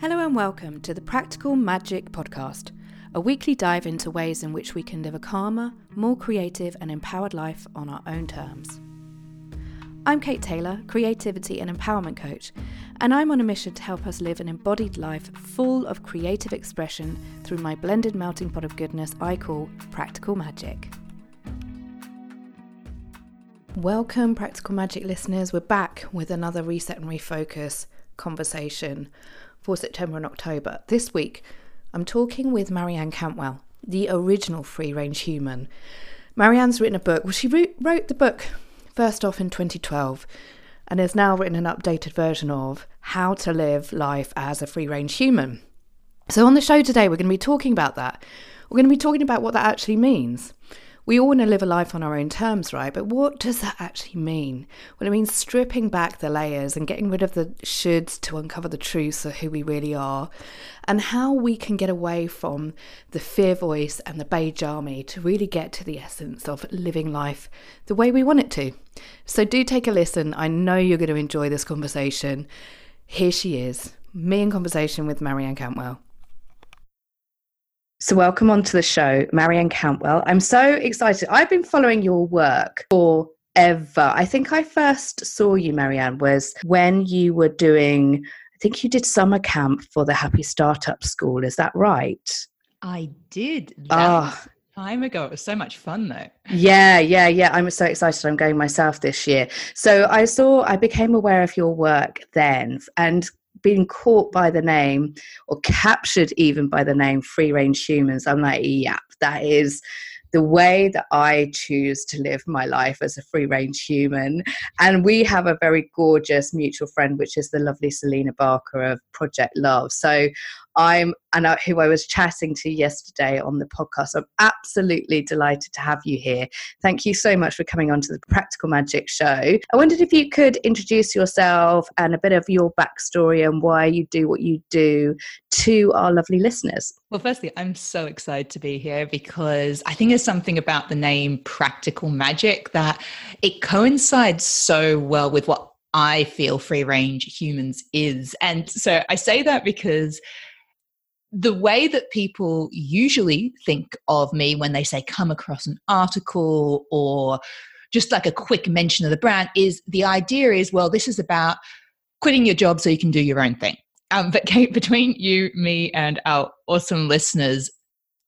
Hello and welcome to the Practical Magic Podcast, a weekly dive into ways in which we can live a calmer, more creative, and empowered life on our own terms. I'm Kate Taylor, creativity and empowerment coach, and I'm on a mission to help us live an embodied life full of creative expression through my blended melting pot of goodness I call Practical Magic. Welcome, Practical Magic listeners. We're back with another Reset and Refocus conversation for September and October. This week, I'm talking with Marianne Cantwell, the original free range human. Marianne's written a book. Well, she wrote the book first off in 2012 and has now written an updated version of How to Live Life as a Free Range Human. So, on the show today, we're going to be talking about that. We're going to be talking about what that actually means we all want to live a life on our own terms, right? But what does that actually mean? Well, it means stripping back the layers and getting rid of the shoulds to uncover the truths of who we really are, and how we can get away from the fear voice and the beige army to really get to the essence of living life the way we want it to. So, do take a listen. I know you're going to enjoy this conversation. Here she is, me in conversation with Marianne Cantwell. So, welcome onto the show, Marianne Cantwell. I'm so excited. I've been following your work for ever. I think I first saw you, Marianne, was when you were doing, I think you did summer camp for the Happy Startup School. Is that right? I did. That oh. time ago. It was so much fun though. Yeah, yeah, yeah. I'm so excited. I'm going myself this year. So I saw, I became aware of your work then. And being caught by the name or captured even by the name free range humans, I'm like, yeah, that is the way that I choose to live my life as a free range human. And we have a very gorgeous mutual friend, which is the lovely Selina Barker of Project Love. So I'm and I, who I was chatting to yesterday on the podcast. I'm absolutely delighted to have you here. Thank you so much for coming on to the Practical Magic Show. I wondered if you could introduce yourself and a bit of your backstory and why you do what you do to our lovely listeners. Well, firstly, I'm so excited to be here because I think there's something about the name Practical Magic that it coincides so well with what I feel free range humans is. And so I say that because the way that people usually think of me when they say come across an article or just like a quick mention of the brand is the idea is well this is about quitting your job so you can do your own thing. Um, but kate between you me and our awesome listeners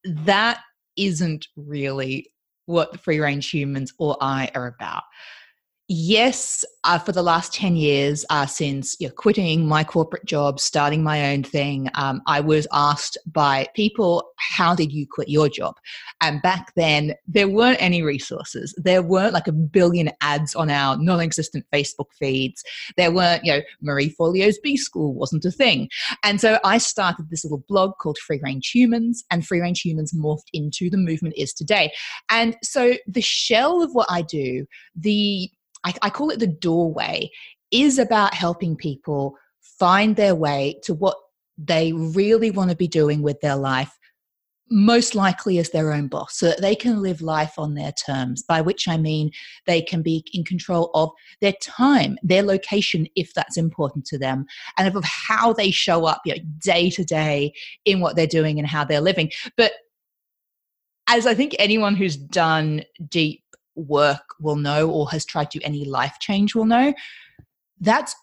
that isn't really what the free range humans or i are about yes, uh, for the last 10 years, uh, since you know, quitting my corporate job, starting my own thing, um, I was asked by people, How did you quit your job? And back then, there weren't any resources. There weren't like a billion ads on our non existent Facebook feeds. There weren't, you know, Marie Forleo's B School wasn't a thing. And so I started this little blog called Free Range Humans, and Free Range Humans morphed into the movement is today. And so the shell of what I do, the I, I call it the doorway, is about helping people find their way to what they really want to be doing with their life most likely as their own boss so that they can live life on their terms by which i mean they can be in control of their time their location if that's important to them and of how they show up day to day in what they're doing and how they're living. But as i think anyone who's done deep work will know or has tried to any life change will know that's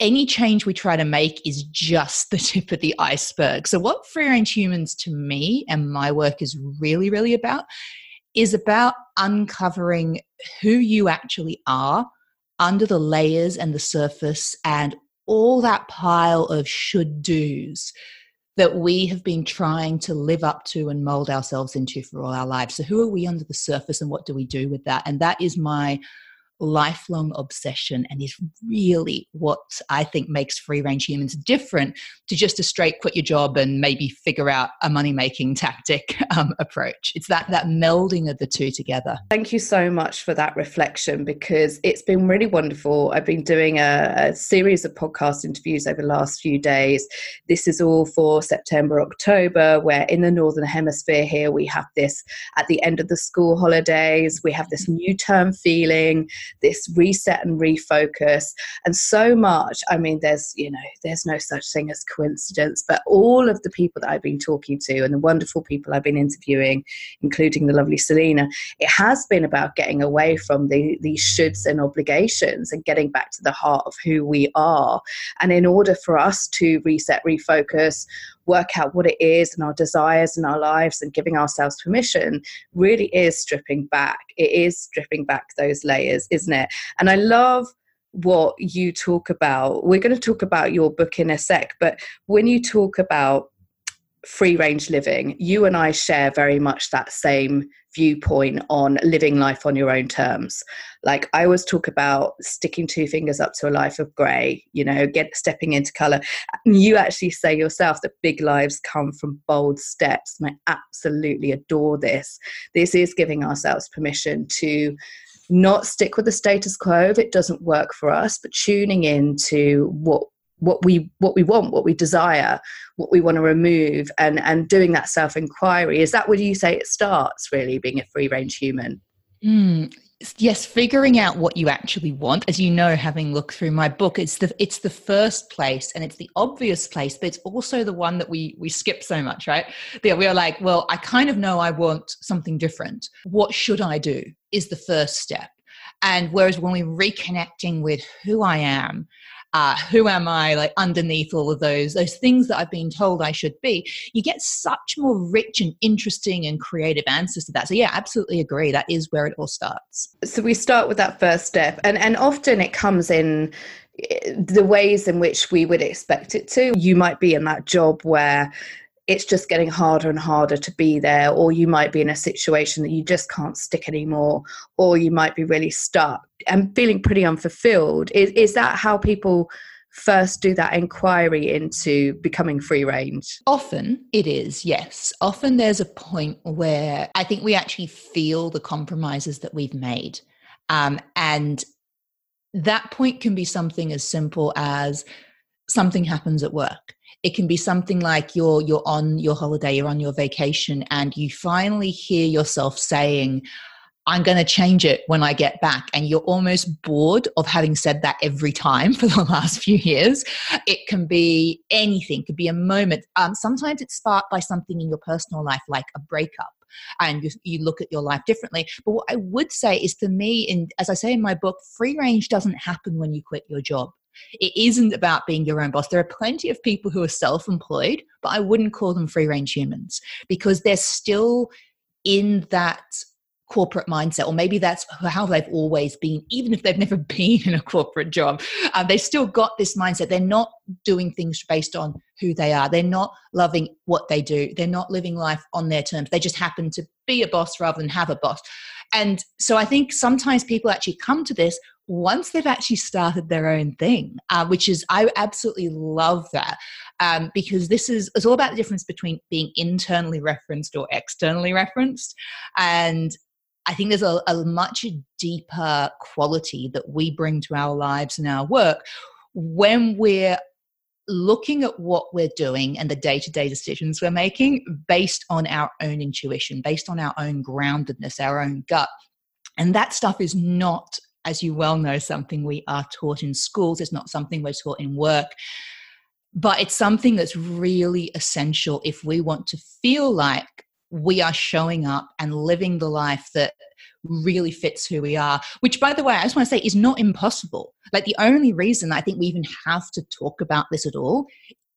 any change we try to make is just the tip of the iceberg. So, what free range humans to me and my work is really, really about is about uncovering who you actually are under the layers and the surface and all that pile of should do's that we have been trying to live up to and mold ourselves into for all our lives. So, who are we under the surface and what do we do with that? And that is my lifelong obsession and is really what I think makes free range humans different to just a straight quit your job and maybe figure out a money making tactic um, approach. It's that that melding of the two together. Thank you so much for that reflection because it's been really wonderful. I've been doing a, a series of podcast interviews over the last few days. This is all for September, October, where in the Northern Hemisphere here we have this at the end of the school holidays, we have this new term feeling this reset and refocus. And so much i mean there's you know there's no such thing as coincidence but all of the people that i've been talking to and the wonderful people i've been interviewing including the lovely selina it has been about getting away from the these shoulds and obligations and getting back to the heart of who we are. And in order for us to reset refocus work out what it is and our desires and our lives and giving ourselves permission really is stripping back. It is stripping back those layers, isn't it? And I love what you talk about. We're going to talk about your book in a sec, but when you talk about free range living, you and I share very much that same viewpoint on living life on your own terms. Like I always talk about sticking two fingers up to a life of grey, you know, get stepping into colour. You actually say yourself that big lives come from bold steps. And I absolutely adore this. This is giving ourselves permission to not stick with the status quo if it doesn't work for us, but tuning in to what what we what we want what we desire what we want to remove and and doing that self inquiry is that where you say it starts really being a free range human mm, yes figuring out what you actually want. As you know having looked through my book it's the it's the first place and it's the obvious place but it's also the one that we we skip so much right? Yeah we are like well i kind of know i want something different. What should i do is the first step. And whereas when we're reconnecting with who i am uh, who am I, like underneath all of those, those things that I've been told I should be, you get such more rich and interesting and creative answers to that. So yeah, absolutely agree. That is where it all starts. So we start with that first step, and and often it comes in eh, the ways in which we would expect it to. You might be in that job where it's just getting harder and harder to be there, or you might be in a situation that you just can't stick anymore, or you might be really stuck and feeling pretty unfulfilled. Is, is that how people first do that inquiry into becoming free range? Often it is, yes. Often there's a point where I think we actually feel the compromises that we've made. Um, and that point can be something as simple as something happens at work it can be something like you're you're on your holiday you're on your vacation and you finally hear yourself saying I'm going to change it when I get back. And you're almost bored of having said that every time for the last few years. It can be anything, it could be a moment. Um, sometimes it's sparked by something in your personal life, like a breakup. And you, you look at your life differently. But what I would say is for me, and as I say in my book, free range doesn't happen when you quit your job. It isn't about being your own boss. There are plenty of people who are self employed, but I wouldn't call them free range humans because they're still in that corporate mindset, or maybe that's how they've always been, even if they've never been in a corporate job. Uh, they still got this mindset. They're not doing things based on who they are. They're not loving what they do. They're not living life on their terms. They just happen to be a boss rather than have a boss. And so I think sometimes people actually come to this once they've actually started their own thing, uh, which is, I absolutely love that um, because this is, it's all about the difference between being internally referenced or externally referenced. And I think there's a, a much deeper quality that we bring to our lives and our work when we're looking at what we're doing and the day to day decisions we're making based on our own intuition, based on our own groundedness, our own gut. And that stuff is not as you well know, something we are taught in schools. It's not something we're taught in work. But it's something that's really essential if we want to feel like we are showing up and living the life that really fits who we are. Which, by the way, I just want to say is not impossible. Like, the only reason I think we even have to talk about this at all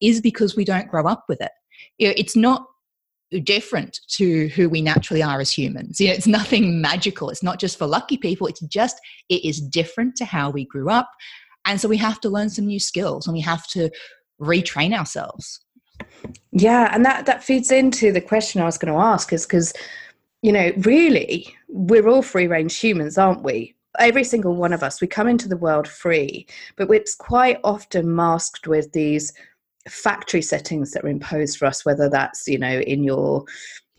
is because we don't grow up with it. It's not different to who we naturally are as humans. You know, it's nothing magical. It's not just for lucky people. It's just it is different to how we grew up, and so we have to learn some new skills and we have to retrain ourselves. Yeah, and that that feeds into the question I was going to ask is because you know really we're all free range humans, aren't we? Every single one of us, we come into the world free, but it's quite often masked with these factory settings that are imposed for us, whether that's, you know, in your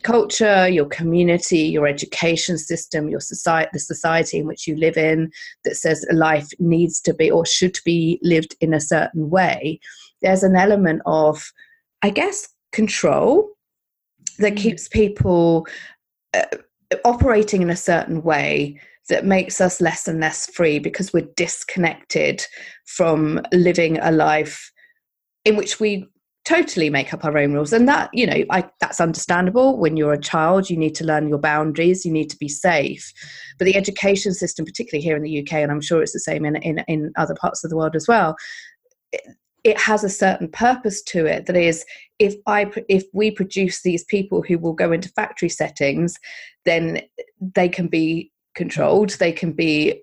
culture, your community, your education system, your society, the society in which you live in that says life needs to be or should be lived in a certain way, there's an element of, I guess, control that mm. keeps people uh, operating in a certain way that makes us less and less free because we're disconnected from living a life in which we totally make up our own rules. And that you know I, that's understandable. When you're a child you need to learn your boundaries. You need to be safe. But the education system particularly here in the uk and i'm sure it's the same in, in, in other parts of the world as well it, it has a certain purpose to it that is if i if we produce these people who will go into factory settings then they can be controlled. They can be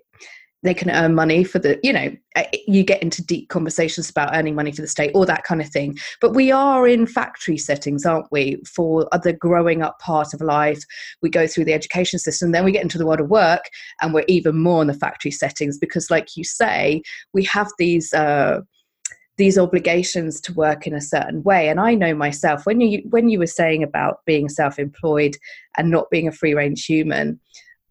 they can earn money for the you know uh, you get into deep conversations about earning money for the state or that kind of thing. But we are in factory settings aren't we for the growing up part of life? We go through the education system then we get into the world of work and we're even more in the factory settings because like you say we have these uh, these obligations to work in a certain way. And i know myself when you when you were saying about being self-employed and not being a free range human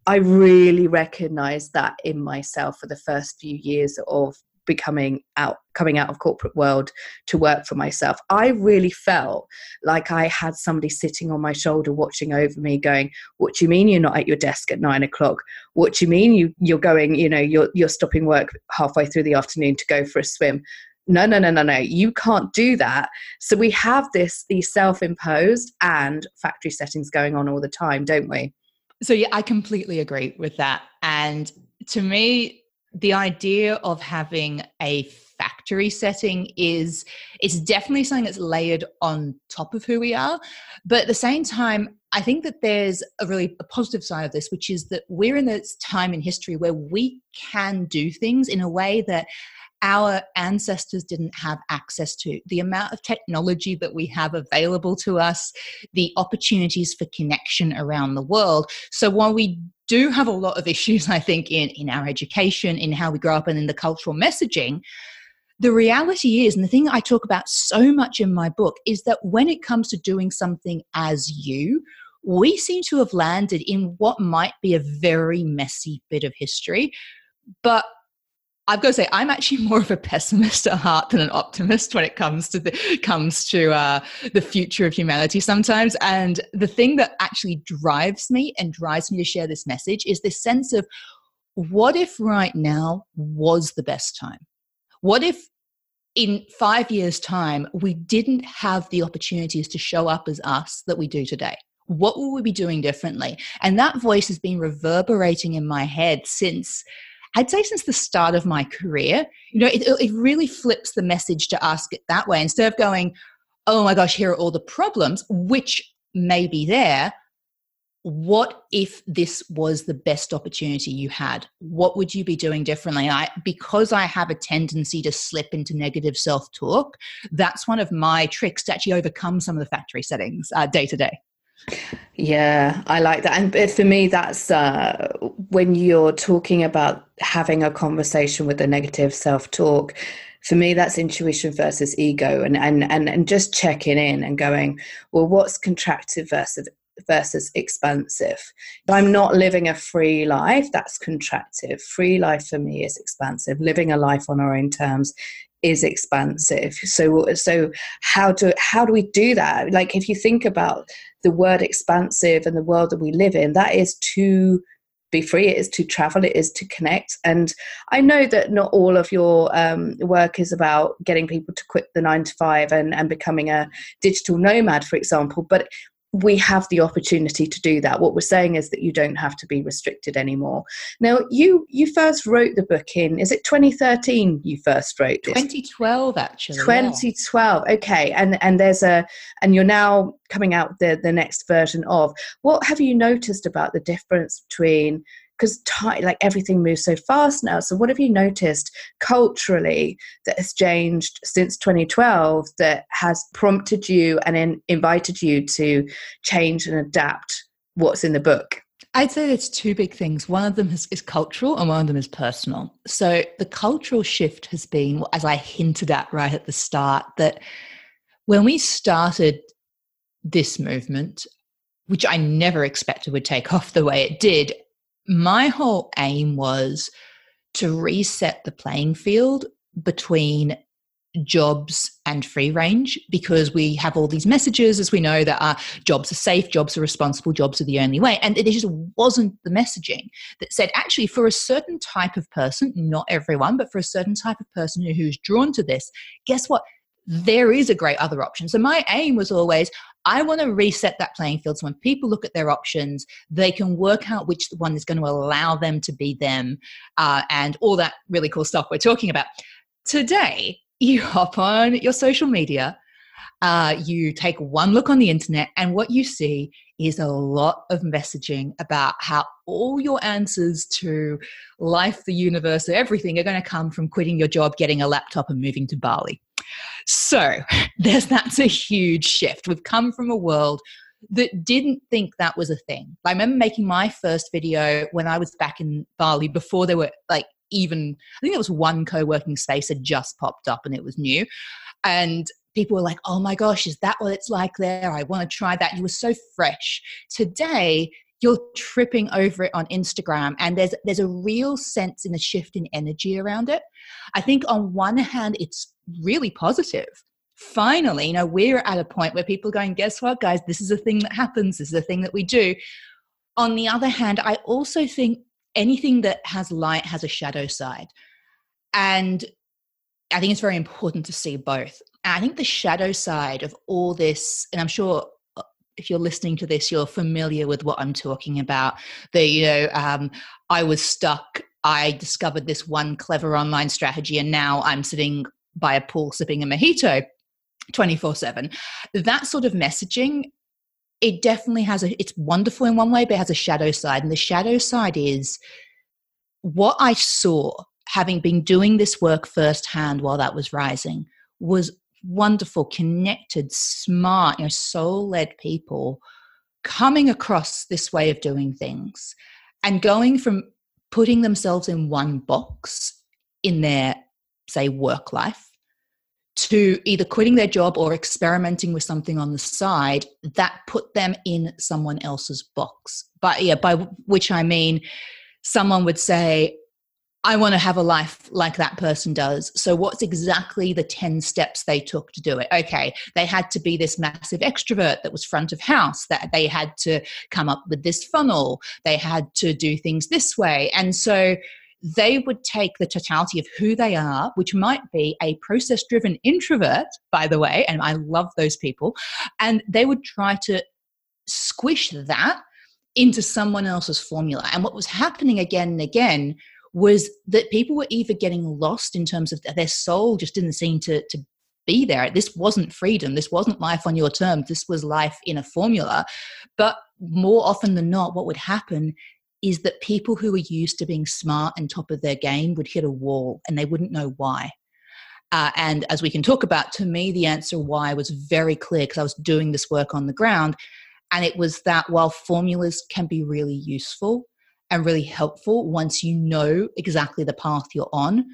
I really recognized that in myself for the first few years of becoming out coming out of corporate world to work for myself. I really felt like i had somebody sitting on my shoulder watching over me going what do you mean you're not at your desk at nine o'clock? What do you mean you, you're going you know you're, you're stopping work halfway through the afternoon to go for a swim? No no no no no you can't do that. So we have this these self-imposed and factory settings going on all the time don't we so, yeah, I completely agree with that. And to me, the idea of having a factory setting is it's definitely something that's layered on top of who we are but at the same time i think that there's a really a positive side of this which is that we're in this time in history where we can do things in a way that our ancestors didn't have access to. The amount of technology that we have available to us, the opportunities for connection around the world. So while we do have a lot of issues, I think, in, in our education, in how we grow up, and in the cultural messaging, the reality is, and the thing I talk about so much in my book, is that when it comes to doing something as you, we seem to have landed in what might be a very messy bit of history. But I've got to say, I'm actually more of a pessimist at heart than an optimist when it comes to the comes to uh, the future of humanity sometimes. And the thing that actually drives me and drives me to share this message is this sense of what if right now was the best time? What if in five years' time we didn't have the opportunities to show up as us that we do today? What will we be doing differently? And that voice has been reverberating in my head since I'd say since the start of my career, you know, it, it really flips the message to ask it that way instead of going, oh my gosh, here are all the problems, which may be there. What if this was the best opportunity you had? What would you be doing differently? I, because I have a tendency to slip into negative self talk, that's one of my tricks to actually overcome some of the factory settings uh, day to day. Yeah, I like that. And for me, that's uh, when you're talking about having a conversation with the negative self talk. For me, that's intuition versus ego, and, and and and just checking in and going, well, what's contractive versus versus expansive. If I'm not living a free life, that's contractive. Free life for me is expansive. Living a life on our own terms is expansive. So so how do how do we do that? Like if you think about the word expansive and the world that we live in, that is to be free, it is to travel, it is to connect. And I know that not all of your um, work is about getting people to quit the nine to five and, and becoming a digital nomad, for example, but we have the opportunity to do that. What we're saying is that you don't have to be restricted anymore. Now, you you first wrote the book in is it 2013? You first wrote this? 2012, actually. 2012. Yeah. Okay, and and there's a and you're now coming out the the next version of. What have you noticed about the difference between because like everything moves so fast now. So, what have you noticed culturally that has changed since 2012 that has prompted you and in, invited you to change and adapt what's in the book? I'd say there's two big things. One of them is, is, cultural and one of them is personal. So the cultural shift has been, as I hinted at right at the start, that when we started this movement, which I never expected would take off the way it did, my whole aim was to reset the playing field between jobs and free range because we have all these messages as we know that uh, jobs are safe jobs are responsible jobs are the only way. And it just wasn't the messaging that said actually for a certain type of person not everyone but for a certain type of person who's drawn to this guess what? There is a great other option. So my aim was always I want to reset that playing field so when people look at their options, they can work out which one is going to allow them to be them uh, and all that really cool stuff we're talking about. Today, you hop on your social media, uh, you take one look on the internet, and what you see is a lot of messaging about how all your answers to life, the universe, everything are going to come from quitting your job, getting a laptop, and moving to Bali. So there's that's a huge shift. We've come from a world that didn't think that was a thing. I remember making my first video when I was back in Bali before there were like even I think there was one co-working space had just popped up and it was new. And people were like, oh my gosh, is that what it's like there? I want to try that. You were so fresh. Today, you're tripping over it on Instagram and there's there's a real sense in the shift in energy around it. I think on one hand it's really positive. Finally, you know, we're at a point where people are going, guess what, guys, this is a thing that happens, this is a thing that we do. On the other hand, I also think anything that has light has a shadow side. And I think it's very important to see both. And I think the shadow side of all this, and I'm sure if you're listening to this, you're familiar with what I'm talking about. The, you know, um, I was stuck. I discovered this one clever online strategy, and now I'm sitting by a pool sipping a mojito 24 7. That sort of messaging it definitely has a it's wonderful in one way but it has a shadow side and the shadow side is what i saw having been doing this work firsthand while that was rising was wonderful connected smart you know soul led people coming across this way of doing things and going from putting themselves in one box in their say work life to either quitting their job or experimenting with something on the side that put them in someone else's box. But yeah, by which I mean someone would say, I want to have a life like that person does. So, what's exactly the 10 steps they took to do it? Okay, they had to be this massive extrovert that was front of house, that they had to come up with this funnel, they had to do things this way. And so, they would take the totality of who they are, which might be a process driven introvert, by the way, and I love those people, and they would try to squish that into someone else's formula. And what was happening again and again was that people were either getting lost in terms of their soul just didn't seem to, to be there. This wasn't freedom. This wasn't life on your terms. This was life in a formula. But more often than not, what would happen is that people who were used to being smart and top of their game would hit a wall and they wouldn't know why. Uh, and as we can talk about, to me, the answer why was very clear because I was doing this work on the ground. And it was that while formulas can be really useful and really helpful once you know exactly the path you're on,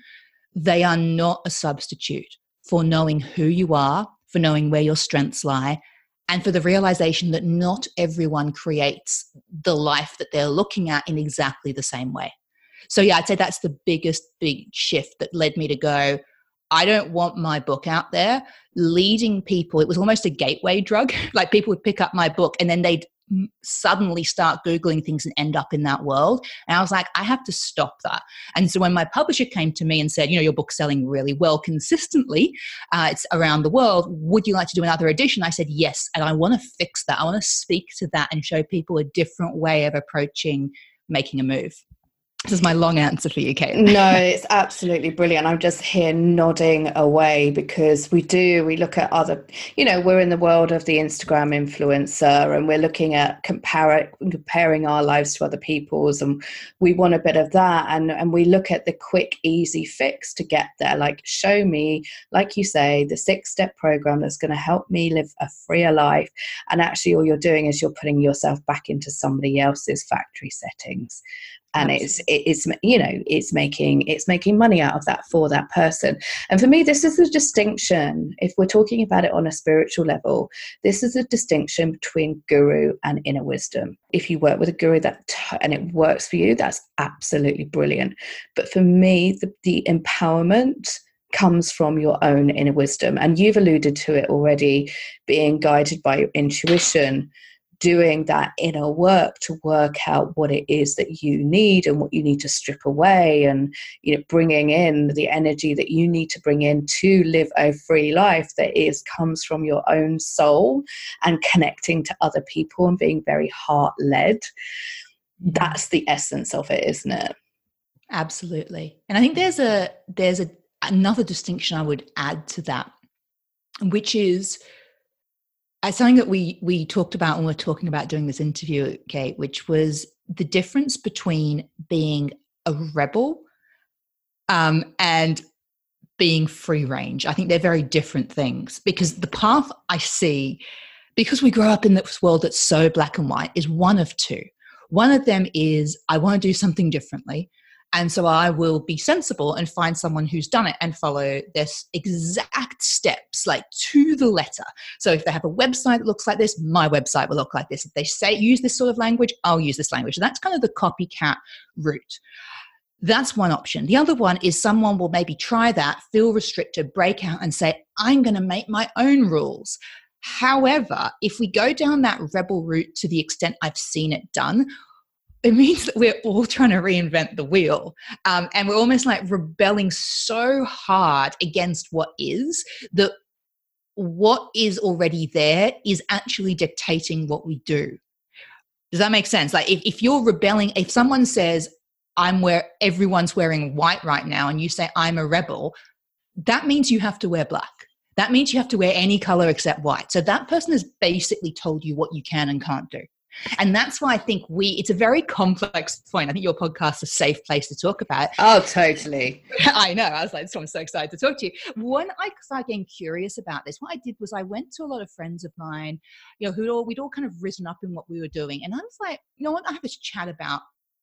they are not a substitute for knowing who you are, for knowing where your strengths lie, and for the realization that not everyone creates the life that they're looking at in exactly the same way. So, yeah, I'd say that's the biggest big shift that led me to go. I don't want my book out there leading people. It was almost a gateway drug. Like people would pick up my book and then they'd suddenly start Googling things and end up in that world. And I was like, I have to stop that. And so when my publisher came to me and said, you know, your book's selling really well consistently, uh, it's around the world, would you like to do another edition? I said, yes. And I want to fix that. I want to speak to that and show people a different way of approaching making a move. This is my long answer for you, Kate. no, it's absolutely brilliant. I'm just here nodding away because we do, we look at other, you know, we're in the world of the Instagram influencer and we're looking at comparing our lives to other people's and we want a bit of that. And, and we look at the quick, easy fix to get there. Like, show me, like you say, the six step program that's going to help me live a freer life. And actually, all you're doing is you're putting yourself back into somebody else's factory settings and it's it's you know it's making it's making money out of that for that person. And for me this is a distinction if we're talking about it on a spiritual level this is a distinction between guru and inner wisdom. If you work with a guru that t- and it works for you that's absolutely brilliant. But for me the, the empowerment comes from your own inner wisdom. And you've alluded to it already being guided by your intuition, doing that inner work to work out what it is that you need and what you need to strip away and you know bringing in the energy that you need to bring in to live a free life that is comes from your own soul and connecting to other people and being very heart led that's the essence of it isn't it? Absolutely. And i think there's a there's a another distinction i would add to that which is uh, something that we we talked about when we are talking about doing this interview, Kate, which was the difference between being a rebel um, and being free range. I think they're very different things because the path I see, because we grow up in this world that's so black and white, is one of two. One of them is I want to do something differently. And so I will be sensible and find someone who's done it and follow this exact steps, like to the letter. So if they have a website that looks like this, my website will look like this. If they say use this sort of language, I'll use this language. that's kind of the copycat route. That's one option. The other one is someone will maybe try that, feel restricted, break out, and say, I'm going to make my own rules. However, if we go down that rebel route to the extent I've seen it done, it means that we're all trying to reinvent the wheel. Um, and we're almost like rebelling so hard against what is that what is already there is actually dictating what we do. Does that make sense? Like if, if you're rebelling, if someone says, I'm where everyone's wearing white right now, and you say, I'm a rebel, that means you have to wear black. That means you have to wear any color except white. So that person has basically told you what you can and can't do. And that's why I think we, it's a very complex point. I think your podcast is a safe place to talk about. Oh, totally. I know. I was like, so I'm so excited to talk to you. When I started getting curious about this, what I did was I went to a lot of friends of mine, you know, who'd all, we'd all kind of risen up in what we were doing. And I was like, you know what? I have this chat about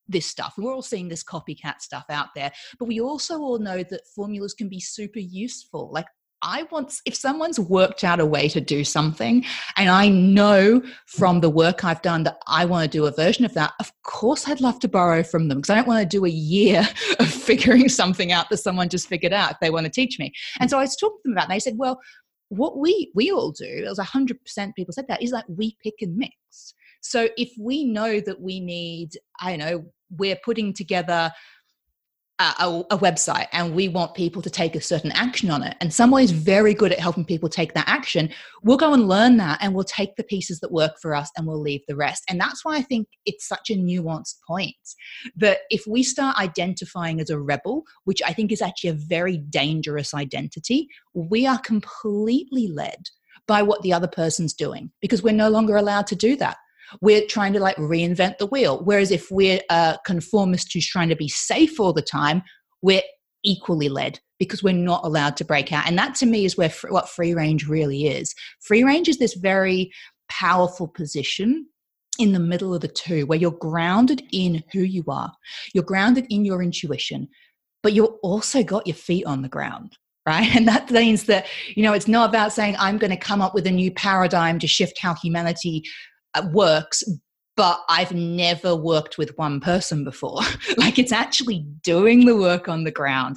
this stuff. We're all seeing this copycat stuff out there, but we also all know that formulas can be super useful. Like I want, if someone's worked out a way to do something, and I know from the work I've done that I want to do a version of that, of course I'd love to borrow from them because I don't want to do a year of figuring something out that someone just figured out if they want to teach me. And so I was talking to them about it, and they said, well, what we we all do, it was 100% people said that, is like we pick and mix. So if we know that we need, I don't know, we're putting together a, a, website and we want people to take a certain action on it. And someone is very good at helping people take that action. We'll go and learn that and we'll take the pieces that work for us and we'll leave the rest. And that's why i think it's such a nuanced point. That if we start identifying as a rebel which i think is actually a very dangerous identity we are completely led by what the other person's doing because we're no longer allowed to do that we're trying to like reinvent the wheel. Whereas if we're a conformist who's trying to be safe all the time, we're equally led because we're not allowed to break out. And that to me is where what free range really is. Free range is this very powerful position in the middle of the two where you're grounded in who you are. You're grounded in your intuition, but you've also got your feet on the ground right? And that means that, you know, it's not about saying, I'm going to come up with a new paradigm to shift how humanity Uh, works but I've never worked with one person before. like it's actually doing the work on the ground,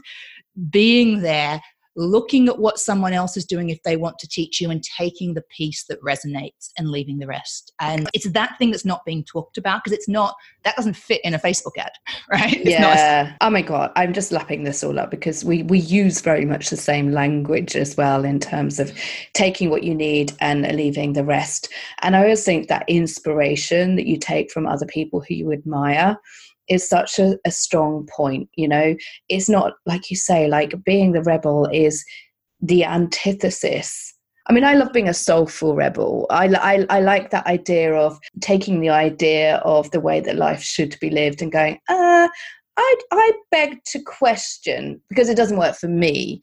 being there, looking at what someone else is doing if they want to teach you and taking the piece that resonates and leaving the rest. And it's that thing that's not being talked about because it's not, that doesn't fit in a Facebook ad, right? It's yeah. A, oh my God. I'm just lapping this all up because we, we use very much the same language as well in terms of taking what you need and leaving the rest. And I always think that inspiration that you take from other people who you admire is such a, a strong point you know it's not like you say like being the rebel is the antithesis I mean, I love being a soulful rebel. I, I, I, like that idea of taking the idea of the way that life should be lived and going, uh, I, I beg to question because it doesn't work for me.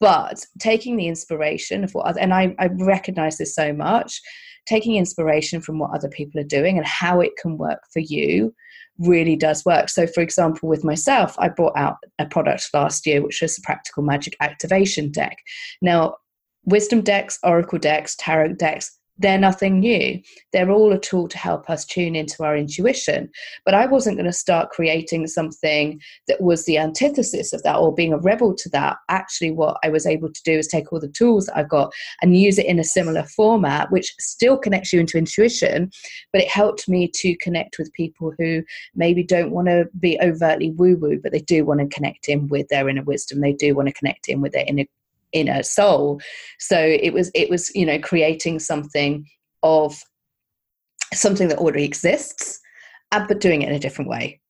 But taking the inspiration of what other, and I, I recognize this so much, taking inspiration from what other people are doing and how it can work for you really does work. So, for example, with myself, I brought out a product last year, which was a practical magic activation deck. Now, wisdom decks, oracle decks, tarot decks, they're nothing new. They're all a tool to help us tune into our intuition. But I wasn't going to start creating something that was the antithesis of that or being a rebel to that. Actually, what I was able to do is take all the tools that I've got and use it in a similar format, which still connects you into intuition, but it helped me to connect with people who maybe don't want to be overtly woo woo, but they do want to connect in with their inner wisdom. They do want to connect in with their inner inner soul so it was it was you know creating something of something that already exists uh, but doing it in a different way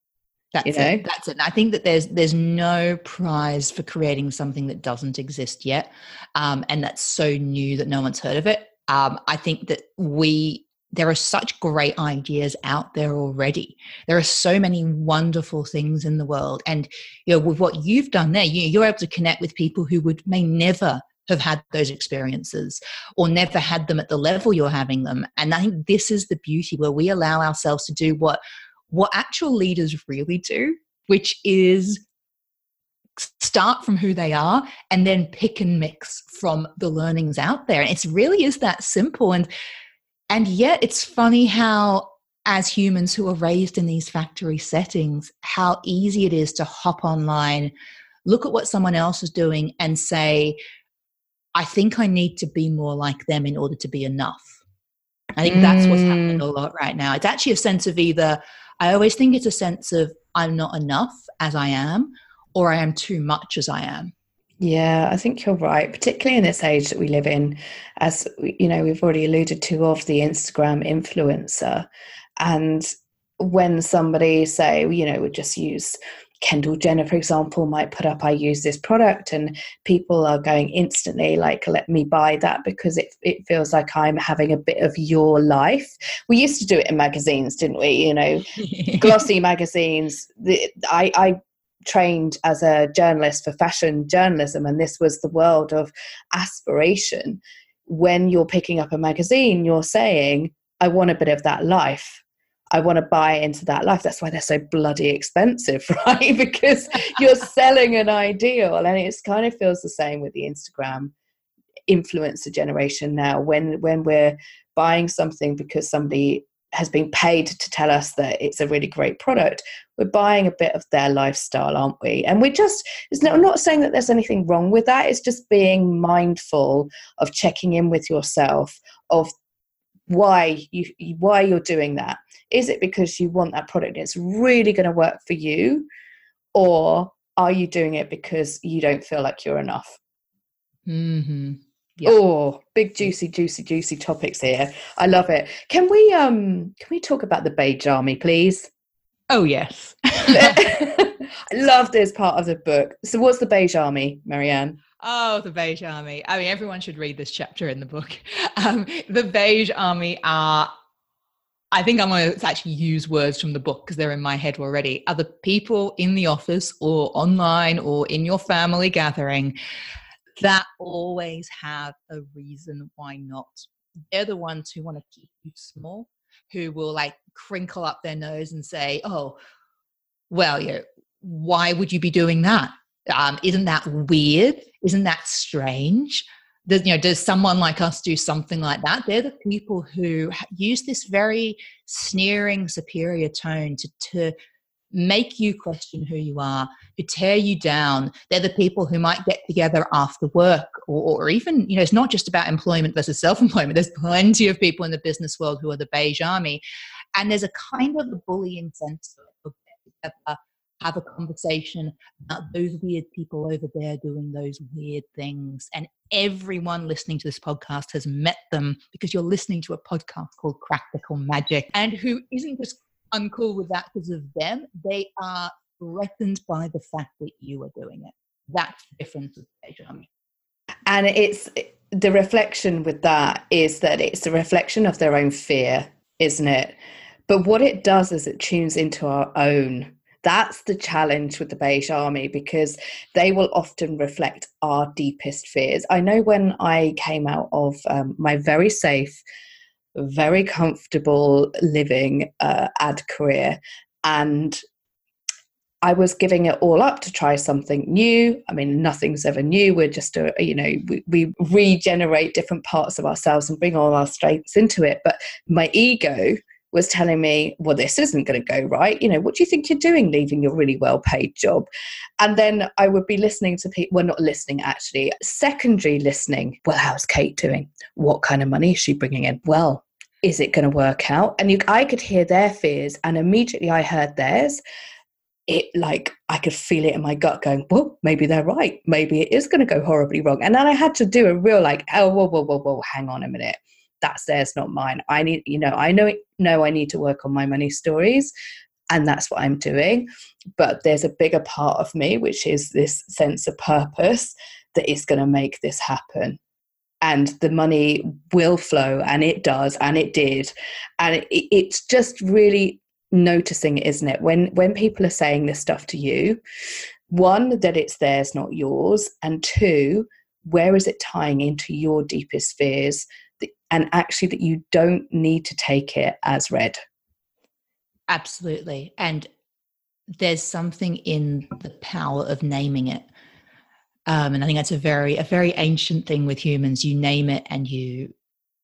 that's you know? it. That's it. And I think that there's there's no prize for creating something that doesn't exist yet, um, and that's so new that no one's heard of it. Um, I think that we there are such great ideas out there already. There are so many wonderful things in the world. And you know, with what you've done there, you, you're able to connect with people who would may never have had those experiences or never had them at the level you're having them. And I think this is the beauty where we allow ourselves to do what what actual leaders really do, which is start from who they are and then pick and mix from the learnings out there. And it really is that simple. And and yet, it's funny how, as humans who are raised in these factory settings, how easy it is to hop online, look at what someone else is doing, and say, I think I need to be more like them in order to be enough. I think that's what's happening mm. a lot right now. It's actually a sense of either, I always think it's a sense of I'm not enough as I am, or I am too much as I am. Yeah, I think you're right, particularly in this age that we live in, as you know, we've already alluded to of the Instagram influencer. And when somebody say, you know, would just use Kendall Jenner, for example, might put up, I use this product, and people are going instantly, like, let me buy that because it, it feels like I'm having a bit of your life. We used to do it in magazines, didn't we? You know, glossy magazines. The, I, I trained as a journalist for fashion journalism, and this was the world of aspiration. When you're picking up a magazine, you're saying, I want a bit of that life. I want to buy into that life. That's why they're so bloody expensive, right? because you're selling an ideal. And it kind of feels the same with the Instagram influencer generation now. When when we're buying something because somebody has been paid to tell us that it's a really great product, we're buying a bit of their lifestyle, aren't we? And we're just, it's not, I'm not saying that there's anything wrong with that. It's just being mindful of checking in with yourself of why you why you're doing that. Is it because you want that product and it's really going to work for you, or are you doing it because you don't feel like you're enough? Mm-hmm. Yep. Oh, big juicy, juicy, juicy topics here. I love it. Can we um can we talk about the beige army, please? Oh yes. I love this part of the book. So what's the beige army, Marianne? Oh, the Beige Army. I mean, everyone should read this chapter in the book. Um, the Beige Army are, I think I'm going to actually use words from the book because they're in my head already, are the people in the office or online or in your family gathering that always have a reason why not. They're the ones who want to keep you small, who will like crinkle up their nose and say, oh, well, yeah, why would you be doing that? Um, isn't that weird? Isn't that strange? Does, you know, does someone like us do something like that? They're the people who use this very sneering, superior tone to, to make you question who you are, who tear you down. They're the people who might get together after work, or, or even, you know, it's not just about employment versus self employment. There's plenty of people in the business world who are the beige army. And there's a kind of a bullying sense of have a conversation about those weird people over there doing those weird things. And everyone listening to this podcast has met them because you're listening to a podcast called Practical Magic and who isn't just uncool with that because of them. They are threatened by the fact that you are doing it. That's the difference with Beijing. And it's the reflection with that is that it's a reflection of their own fear, isn't it? But what it does is it tunes into our own. That's the challenge with the Beige Army because they will often reflect our deepest fears. I know when I came out of um, my very safe very comfortable living uh, ad career and I was giving it all up to try something new. I mean, nothing's ever new. We're just, a, you know, we, we regenerate different parts of ourselves and bring all our strengths into it. But my ego was telling me, well, this isn't going to go right. You know, what do you think you're doing leaving your really well paid job? And then I would be listening to people, well, not listening actually, secondary listening. Well, how's Kate doing? What kind of money is she bringing in? Well, is it going to work out? And you, I could hear their fears, and immediately I heard theirs. It like I could feel it in my gut going, well, maybe they're right. Maybe it is going to go horribly wrong. And then I had to do a real like, oh, whoa, whoa, whoa, whoa, hang on a minute that's theirs, not mine. I need, you know, I know know I need to work on my money stories, and that's what I'm doing. But there's a bigger part of me, which is this sense of purpose that is going to make this happen. And the money will flow, and it does, and it did. And it, it's just really noticing isn't it? When when people are saying this stuff to you, one, that it's theirs, not yours, and two, where is it tying into your deepest fears and actually that you don't need to take it as read. Absolutely. And there's something in the power of naming it. Um, and I think that's a very a very ancient thing with humans. You name it and you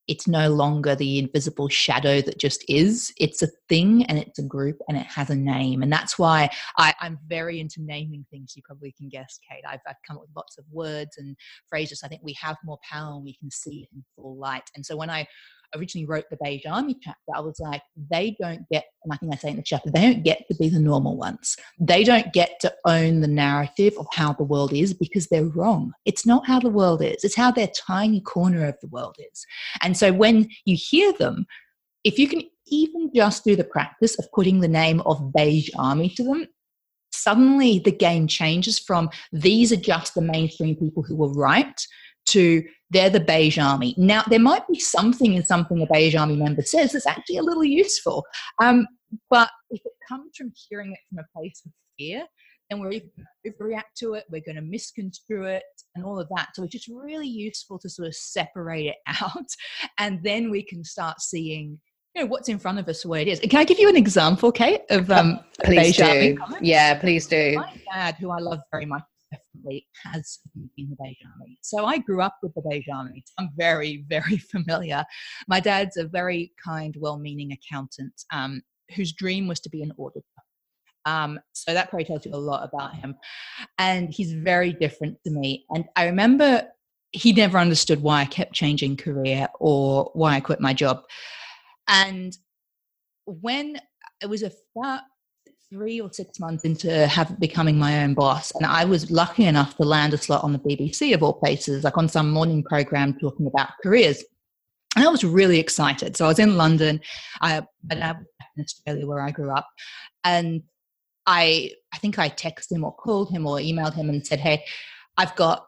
it's no longer the invisible shadow that just is. It's a thing and it's a group and it has a name. And that's why I, am very into naming things. You probably can guess, Kate. I've, I've come up with lots of words and phrases. I think we have more power and we can see it in full light. And so when I originally wrote the Beige Army chapter, I was like, they don't get, and I think I say in the chapter, they don't get to be the normal ones. They don't get to own the narrative of how the world is because they're wrong. It's not how the world is, it's how their tiny corner of the world is. And so when you hear them, if you can even just do the practice of putting the name of Beige Army to them, suddenly the game changes from these are just the mainstream people who were right to they're the beige army. Now, there might be something in something a beige army member says that's actually a little useful. Um, but if it comes from hearing it from a place of fear, then we're going to react to it, we're going to misconstrue it, and all of that. So it's just really useful to sort of separate it out, and then we can start seeing. You know what's in front of us, where it is. Can I give you an example, Kate, of um, please do? Yeah, please do. My dad, who I love very much, definitely has been the Army. So I grew up with the Army. I'm very, very familiar. My dad's a very kind, well meaning accountant um, whose dream was to be an auditor. Um, so that probably tells you a lot about him. And he's very different to me. And I remember he never understood why I kept changing career or why I quit my job. And when it was about three or six months into have becoming my own boss and i was lucky enough to land a slot on the bbc of all places like on some morning program talking about careers and i was really excited so i was in london i in australia where i grew up and i i think i texted him or called him or emailed him and said hey i've got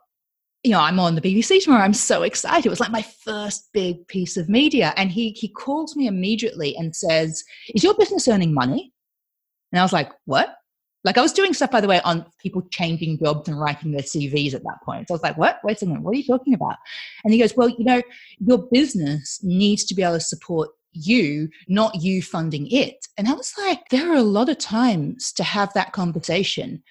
you know, I'm on the BBC tomorrow. I'm so excited. It was like my first big piece of media. And he he calls me immediately and says, Is your business earning money? And I was like, what? Like I was doing stuff, by the way, on people changing jobs and writing their CVs at that point. So I was like, what? Wait a minute, what are you talking about? And he goes, well, you know, your business needs to be able to support you, not you funding it. And I was like, there are a lot of times to have that conversation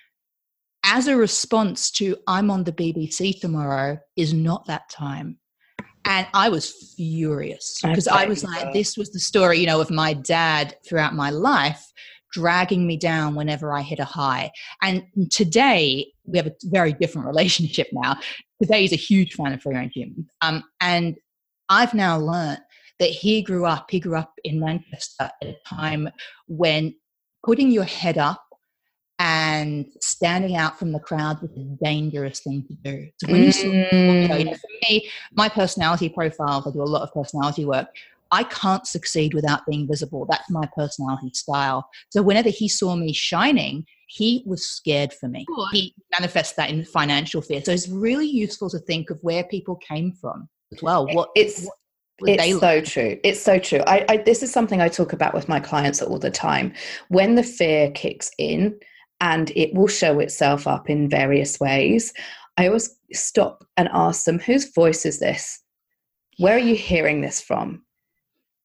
as a response to I'm on the BBC tomorrow is not that time. And I was furious because I was like, this was the story, you know, of my dad throughout my life dragging me down whenever I hit a high. And today, we have a very different relationship now. Today, he's a huge fan of free range humans. Um, and I've now learned that he grew up, he grew up in Manchester at a time when putting your head up and standing out from the crowd was a dangerous thing to do. So when mm. you saw, you know, for me, my personality profiles, I do a lot of personality work. I can't succeed without being visible. That's my personality style. So whenever he saw me shining, he was scared for me. He manifests that in financial fear. So it's really useful to think of where people came from as well. What it's what, it's so true. It's so true. I, I this is something I talk about with my clients all the time. When the fear kicks in, and it will show itself up in various ways. I always stop and ask them, whose voice is this? Where are you hearing this from?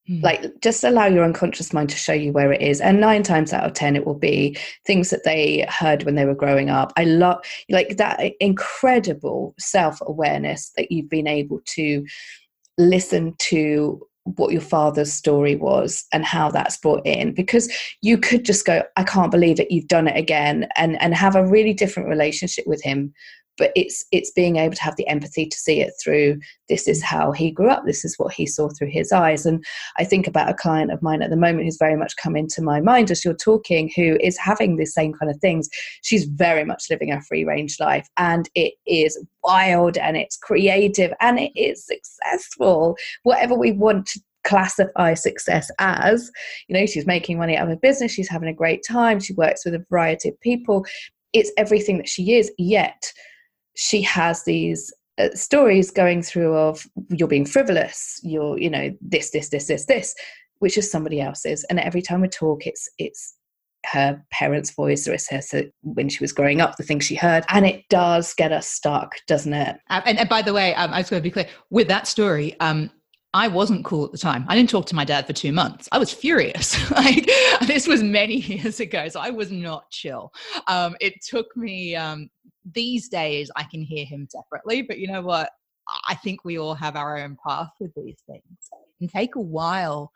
Mm. Like, just allow your unconscious mind to show you where it is. And nine times out of 10, it will be things that they heard when they were growing up. I love, like, that incredible self awareness that you've been able to listen to what your father's story was and how that's brought in because you could just go i can't believe it you've done it again and and have a really different relationship with him but it's it's being able to have the empathy to see it through this is how he grew up this is what he saw through his eyes and i think about a client of mine at the moment who's very much come into my mind as you're talking who is having the same kind of things she's very much living a free range life and it is wild and it's creative and it is successful whatever we want to classify success as. You know, she's making money out of business, she's having a great time, she works with a variety of people. It's everything that she is, yet she has these uh, stories going through of you're being frivolous you're you know this this this this this which is somebody else's and every time we talk it's it's her parents voice or it's her so when she was growing up the things she heard and it does get us stuck doesn't it and, and by the way um, i was going to be clear with that story um, I wasn't cool at the time. I didn't talk to my dad for two months. I was furious. like this was many years ago, so I was not chill. Um, it took me um, these days I can hear him separately, but you know what? I think we all have our own path with these things. It can take a while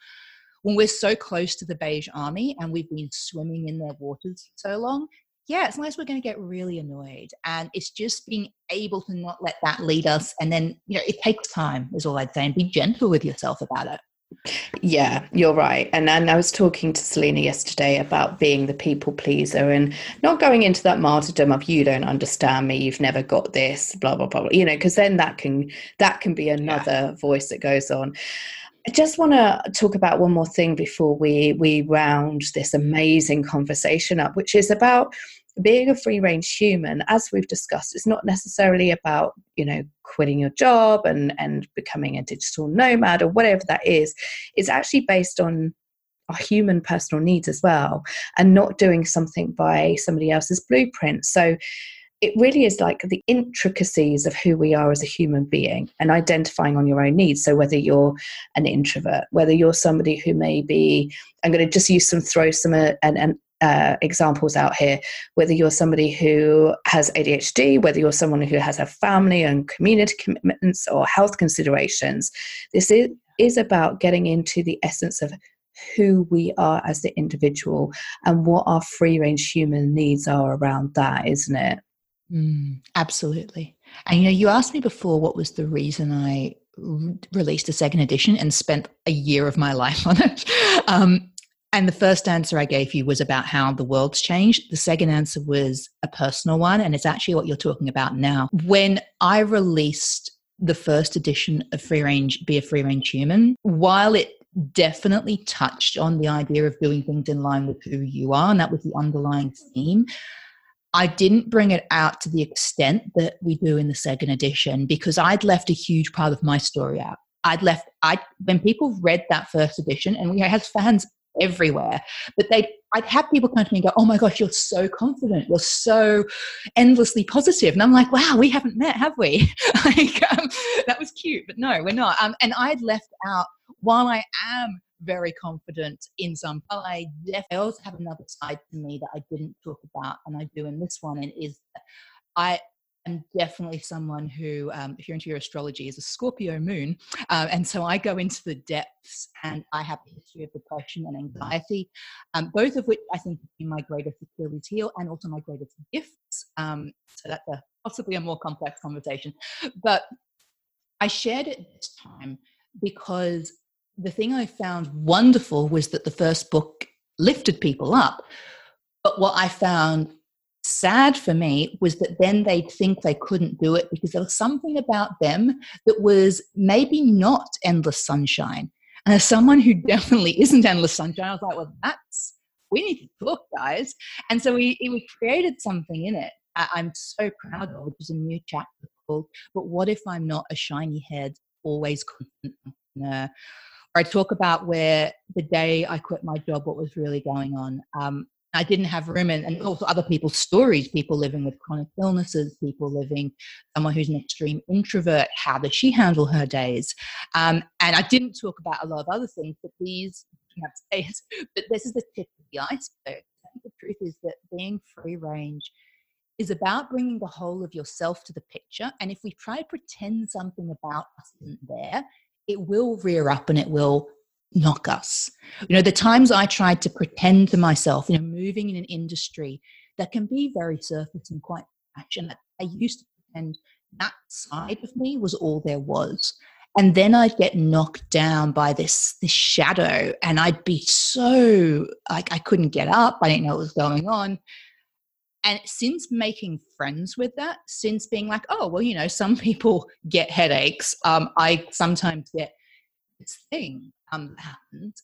when we're so close to the beige army and we've been swimming in their waters so long. Yeah, it's nice we're going to get really annoyed. And it's just being able to not let that lead us. And then, you know, it takes time, is all I'd say, and be gentle with yourself about it. Yeah, you're right. And and I was talking to Selina yesterday about being the people pleaser and not going into that martyrdom of you don't understand me, you've never got this, blah blah blah. You know, because then that can that can be another yeah. voice that goes on. I just want to talk about one more thing before we we round this amazing conversation up, which is about being a free range human, as we've discussed, it's not necessarily about, you know, quitting your job and, and becoming a digital nomad or whatever that is. It's actually based on our human personal needs as well and not doing something by somebody else's blueprint. So it really is like the intricacies of who we are as a human being and identifying on your own needs. So, whether you're an introvert, whether you're somebody who may be, I'm going to just use some, throw some, uh, an, an uh, examples out here, whether you're somebody who has ADHD, whether you're someone who has a family and community commitments or health considerations. This is, is about getting into the essence of who we are as the individual and what our free range human needs are around that, isn't it? Mm, absolutely. And you know, you asked me before what was the reason I released a second edition and spent a year of my life on it. Um, and the first answer I gave you was about how the world's changed. The second answer was a personal one, and it's actually what you're talking about now. When I released the first edition of Free Range, Be a Free Range Human, while it definitely touched on the idea of doing things in line with who you are, and that was the underlying theme. I didn't bring it out to the extent that we do in the second edition because I'd left a huge part of my story out. I'd left I when people read that first edition, and we had fans everywhere. But they I'd have people come to me and go, Oh my gosh, you're so confident. You're so endlessly positive. And I'm like, wow, we haven't met, have we? like, um, that was cute, but no, we're not. Um, and I'd left out, while I am very confident in some, I definitely also have another side to me that I didn't talk about, and I do in this one, and is I am definitely someone who, um, if you're into your astrology, is a Scorpio moon. Um, and so I go into the depths and I have a history of depression and anxiety, um, both of which I think have been my greatest Achilles heel and also my greatest gifts. Um, so that's a, possibly a more complex conversation. But I shared it this time because the thing I found wonderful was that the first book lifted people up. But what I found sad for me was that then they'd think they couldn't do it because there was something about them that was maybe not endless sunshine. And as someone who definitely isn't endless sunshine, I was like, well, that's, we need to talk, guys. And so we, we created something in it I'm so proud of, which is a new chapter called, But What If I'm Not a Shiny Head, Always Confident Entrepreneur? I talk about where the day I quit my job, what was really going on. Um, I didn't have room, and, and also other people's stories people living with chronic illnesses, people living, someone who's an extreme introvert, how does she handle her days? Um, and I didn't talk about a lot of other things, but these, space, but this is the tip of the iceberg. the truth is that being free range is about bringing the whole of yourself to the picture. And if we try to pretend something about us isn't there, it will rear up and it will knock us. You know, the times I tried to pretend to myself, you know, moving in an industry that can be very surface and quite passionate, I used to pretend that side of me was all there was. And then I'd get knocked down by this this shadow, and I'd be so like I couldn't get up. I didn't know what was going on. And since making friends with that, since being like, oh well, you know, some people get headaches. Um, I sometimes get this thing um, happened,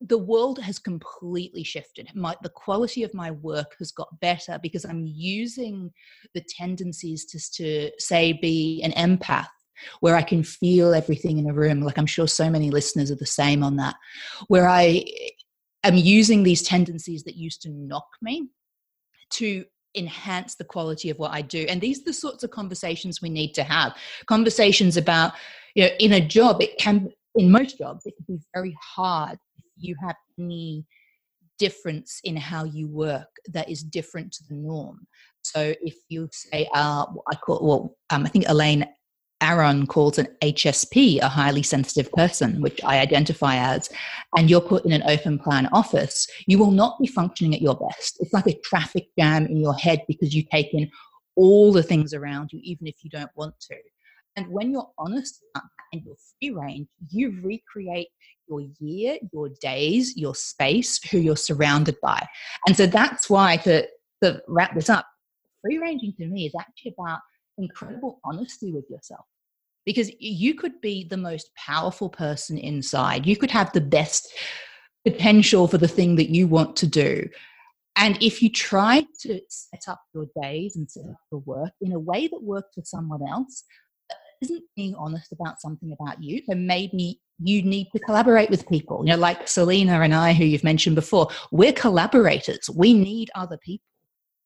the world has completely shifted. My, the quality of my work has got better because I'm using the tendencies to, to say, be an empath where I can feel everything in a room. Like I'm sure so many listeners are the same on that, where I am using these tendencies that used to knock me to enhance the quality of what I do. And these are the sorts of conversations we need to have. Conversations about, you know, in a job, it can in most jobs, it can be very hard if you have any difference in how you work that is different to the norm. So if you say, uh, I call, well, um, I think Elaine Aron calls an HSP a highly sensitive person, which I identify as, and you're put in an open plan office, you will not be functioning at your best. It's like a traffic jam in your head because you take in all the things around you, even if you don't want to. And when you're honest and you're free range, you recreate your year, your days, your space, who you're surrounded by. And so that's why to, to wrap this up, free ranging to me is actually about incredible honesty with yourself. Because you could be the most powerful person inside. You could have the best potential for the thing that you want to do. And if you try to set up your days and set up your work in a way that works for someone else, isn't being honest about something about you, then maybe you need to collaborate with people. You know, like Selina and I, who you've mentioned before, we're collaborators. We need other people.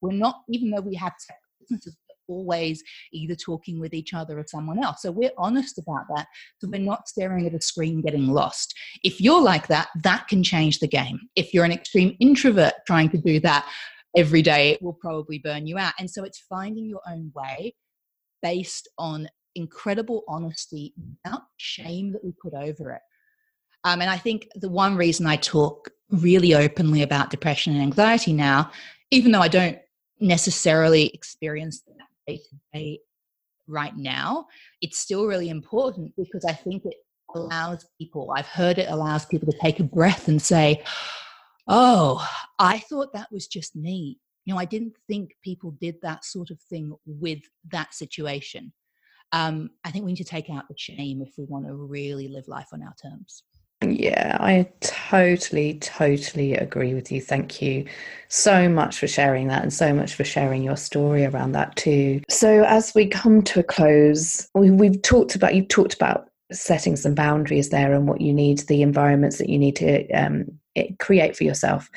We're not, even though we have businesses, always either talking with each other or someone else. So we're honest about that. So we're not staring at a screen getting lost. If you're like that, that can change the game. If you're an extreme introvert trying to do that every day, it will probably burn you out. And so it's finding your own way based on incredible honesty without shame that we put over it. Um, and I think the one reason I talk really openly about depression and anxiety now, even though I don't necessarily experience that day to day right now, it's still really important because I think it allows people, I've heard it allows people to take a breath and say, Oh, I thought that was just me. You know, I didn't think people did that sort of thing with that situation um, I think we need to take out the shame if we want to really live life on our terms. Yeah, I totally, totally agree with you. Thank you so much for sharing that and so much for sharing your story around that too. So, as we come to a close, we, we've talked about, you've talked about setting some boundaries there and what you need, the environments that you need to um, create for yourself.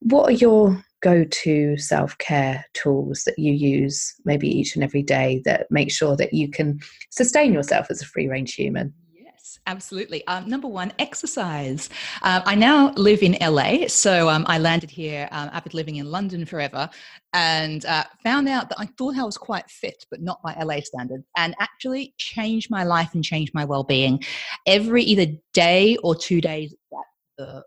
What are your go to self care tools that you use maybe each and every day that make sure that you can sustain yourself as a free range human? Yes, absolutely. Um, number one, exercise. Uh, I now live in LA, so um, I landed here um, after living in London forever, and uh, found out that I thought I was quite fit, but not by LA standards, and actually changed my life and changed my well being. Every either day or two days, the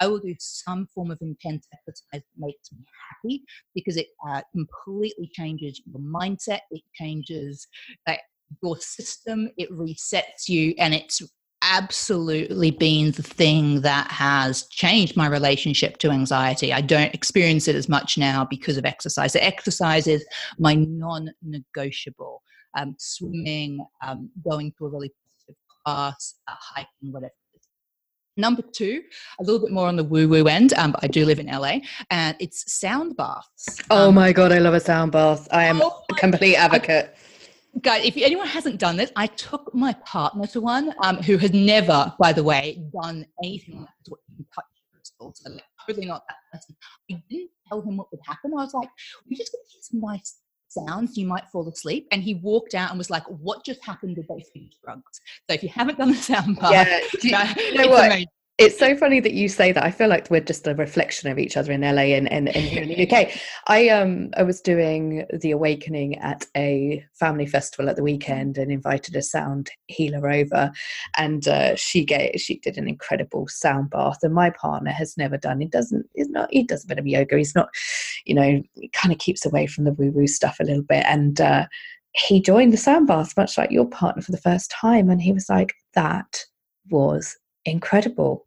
I will do some form of intense exercise that makes me happy because it uh, completely changes your mindset. It changes uh, your system. It resets you, and it's absolutely been the thing that has changed my relationship to anxiety. I don't experience it as much now because of exercise. So exercise is my non-negotiable. Um, swimming, um, going to a really positive class, uh, hiking, whatever Number two, a little bit more on the woo woo end, um, but I do live in LA, and it's sound baths. Oh um, my God, I love a sound bath. I am oh a complete advocate. I, guys, if anyone hasn't done this, I took my partner to one um, who has never, by the way, done anything like what you can touch crystals, totally not that person. I didn't tell him what would happen. I was like, "We're just get to hear some nice sounds, you might fall asleep. And he walked out and was like, What just happened? Did they finish drugs? So if you haven't done the sound part, yeah, you, you know what? Amazing it's so funny that you say that. I feel like we're just a reflection of each other in LA and, and, and here in the UK. I um I was doing the awakening at a family festival at the weekend and invited a sound healer over, and uh, she gave she did an incredible sound bath. And my partner has never done. He doesn't. He's not. He does a bit of yoga. He's not. You know, he kind of keeps away from the woo woo stuff a little bit. And uh, he joined the sound bath, much like your partner, for the first time, and he was like, "That was incredible."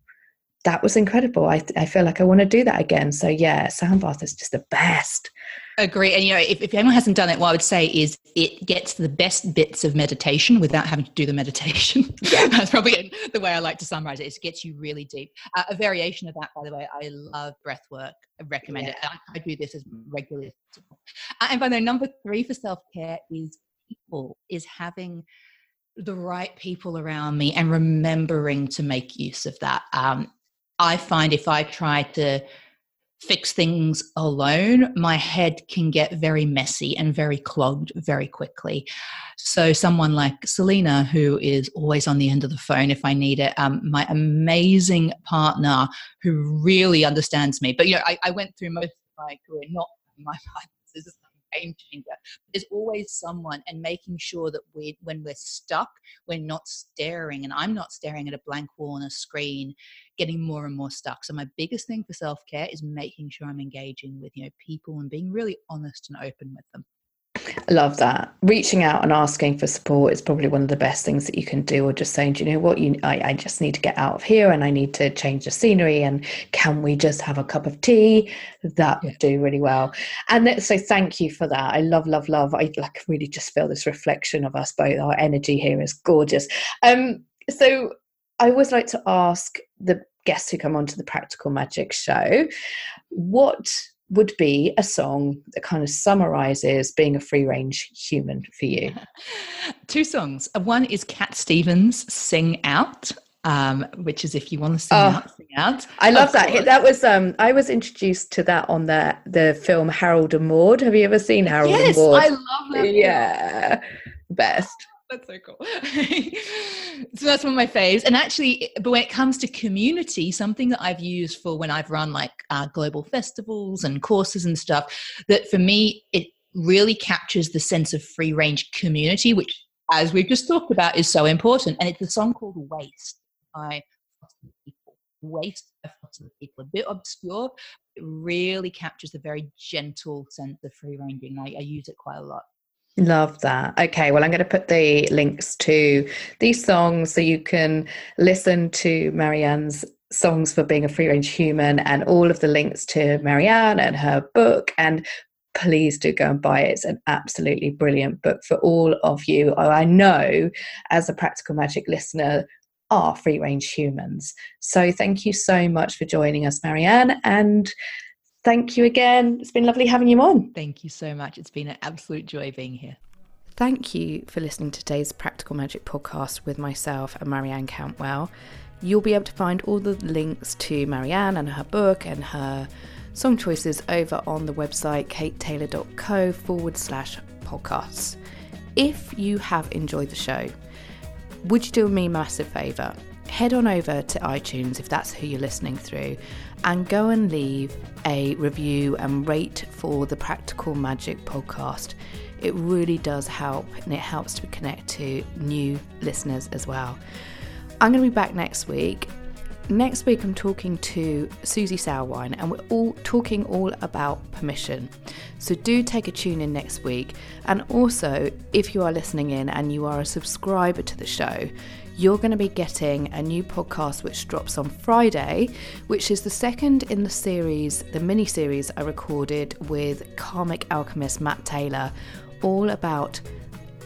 That was incredible. I, I feel like I want to do that again. So yeah, sound bath is just the best. Agree. And you know, if, if anyone hasn't done it, what I would say is it gets the best bits of meditation without having to do the meditation. Yeah. That's probably the way I like to summarize it. It gets you really deep. Uh, a variation of that, by the way, I love breath work. I recommend yeah. it. I, I, do this as regularly. as Uh, and by the way, number three for self care is people, is having the right people around me and remembering to make use of that. Um, I find if I try to fix things alone, my head can get very messy and very clogged very quickly. So, someone like Selina, who is always on the end of the phone if I need it, um, my amazing partner who really understands me. But, you know, I, I went through most of my career not my partners game changer. There's always someone, and making sure that we, when we're stuck, we're not staring, and I'm not staring at a blank wall on a screen, getting more and more stuck. So my biggest thing for self care is making sure I'm engaging with you know people and being really honest and open with them. I love that. Reaching out and asking for support is probably one of the best things that you can do, or just saying, do you know what, you, I, I just need to get out of here and I need to change the scenery. And can we just have a cup of tea? That yeah. would do really well. And so, thank you for that. I love, love, love. I like really just feel this reflection of us both. Our energy here is gorgeous. Um, so, I always like to ask the guests who come onto the Practical Magic show what would be a song that kind of summarizes being a free range human for you? Two songs. Uh, one is Cat Stevens' Sing Out. Um, which is if you want to sing oh, out, sing out. I love that. Course. That was um, I was introduced to that on the the film Harold and Maude. Have you ever seen Harold yes, and Maude? I love that. Yeah, best. That's so cool. so that's one of my faves. And actually, but when it comes to community, something that I've used for when I've run like uh, global festivals and courses and stuff, that for me, it really captures the sense of free range community, which, as we've just talked about, is so important. And it's a song called Waste by People. Waste by People. A bit obscure, it really captures the very gentle sense of free ranging. I, I use it quite a lot. Love that. Okay, well, I'm going to put the links to these songs so you can listen to Marianne's songs for being a free range human and all of the links to Marianne and her book. And please do go and buy it. It's an absolutely brilliant book for all of you. Oh, I know as a practical magic listener, are free range humans. So thank you so much for joining us, Marianne. And thank you again. It's been lovely having you on. Thank you so much. It's been an absolute joy being here. Thank you for listening to today's Practical Magic podcast with myself and Marianne Cantwell. You'll be able to find all the links to Marianne and her book and her song choices over on the website katetaylor.co forward slash podcasts. If you have enjoyed the show, would you do me a massive favour? Head on over to iTunes if that's who you're listening through and go and leave a review and rate for the Practical Magic podcast. It really does help and it helps to connect to new listeners as well. I'm going to be back next week. Next week, I'm talking to Susie Sourwine, and we're all talking all about permission. So do take a tune in next week. And also, if you are listening in and you are a subscriber to the show, you're going to be getting a new podcast which drops on Friday, which is the second in the series, the mini series I recorded with karmic alchemist Matt Taylor, all about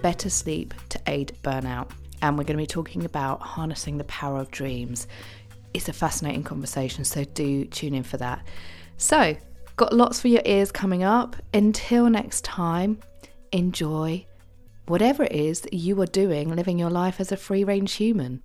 better sleep to aid burnout. And we're going to be talking about harnessing the power of dreams. It's a fascinating conversation, so do tune in for that. So, got lots for your ears coming up. Until next time, enjoy whatever it is that you are doing living your life as a free range human.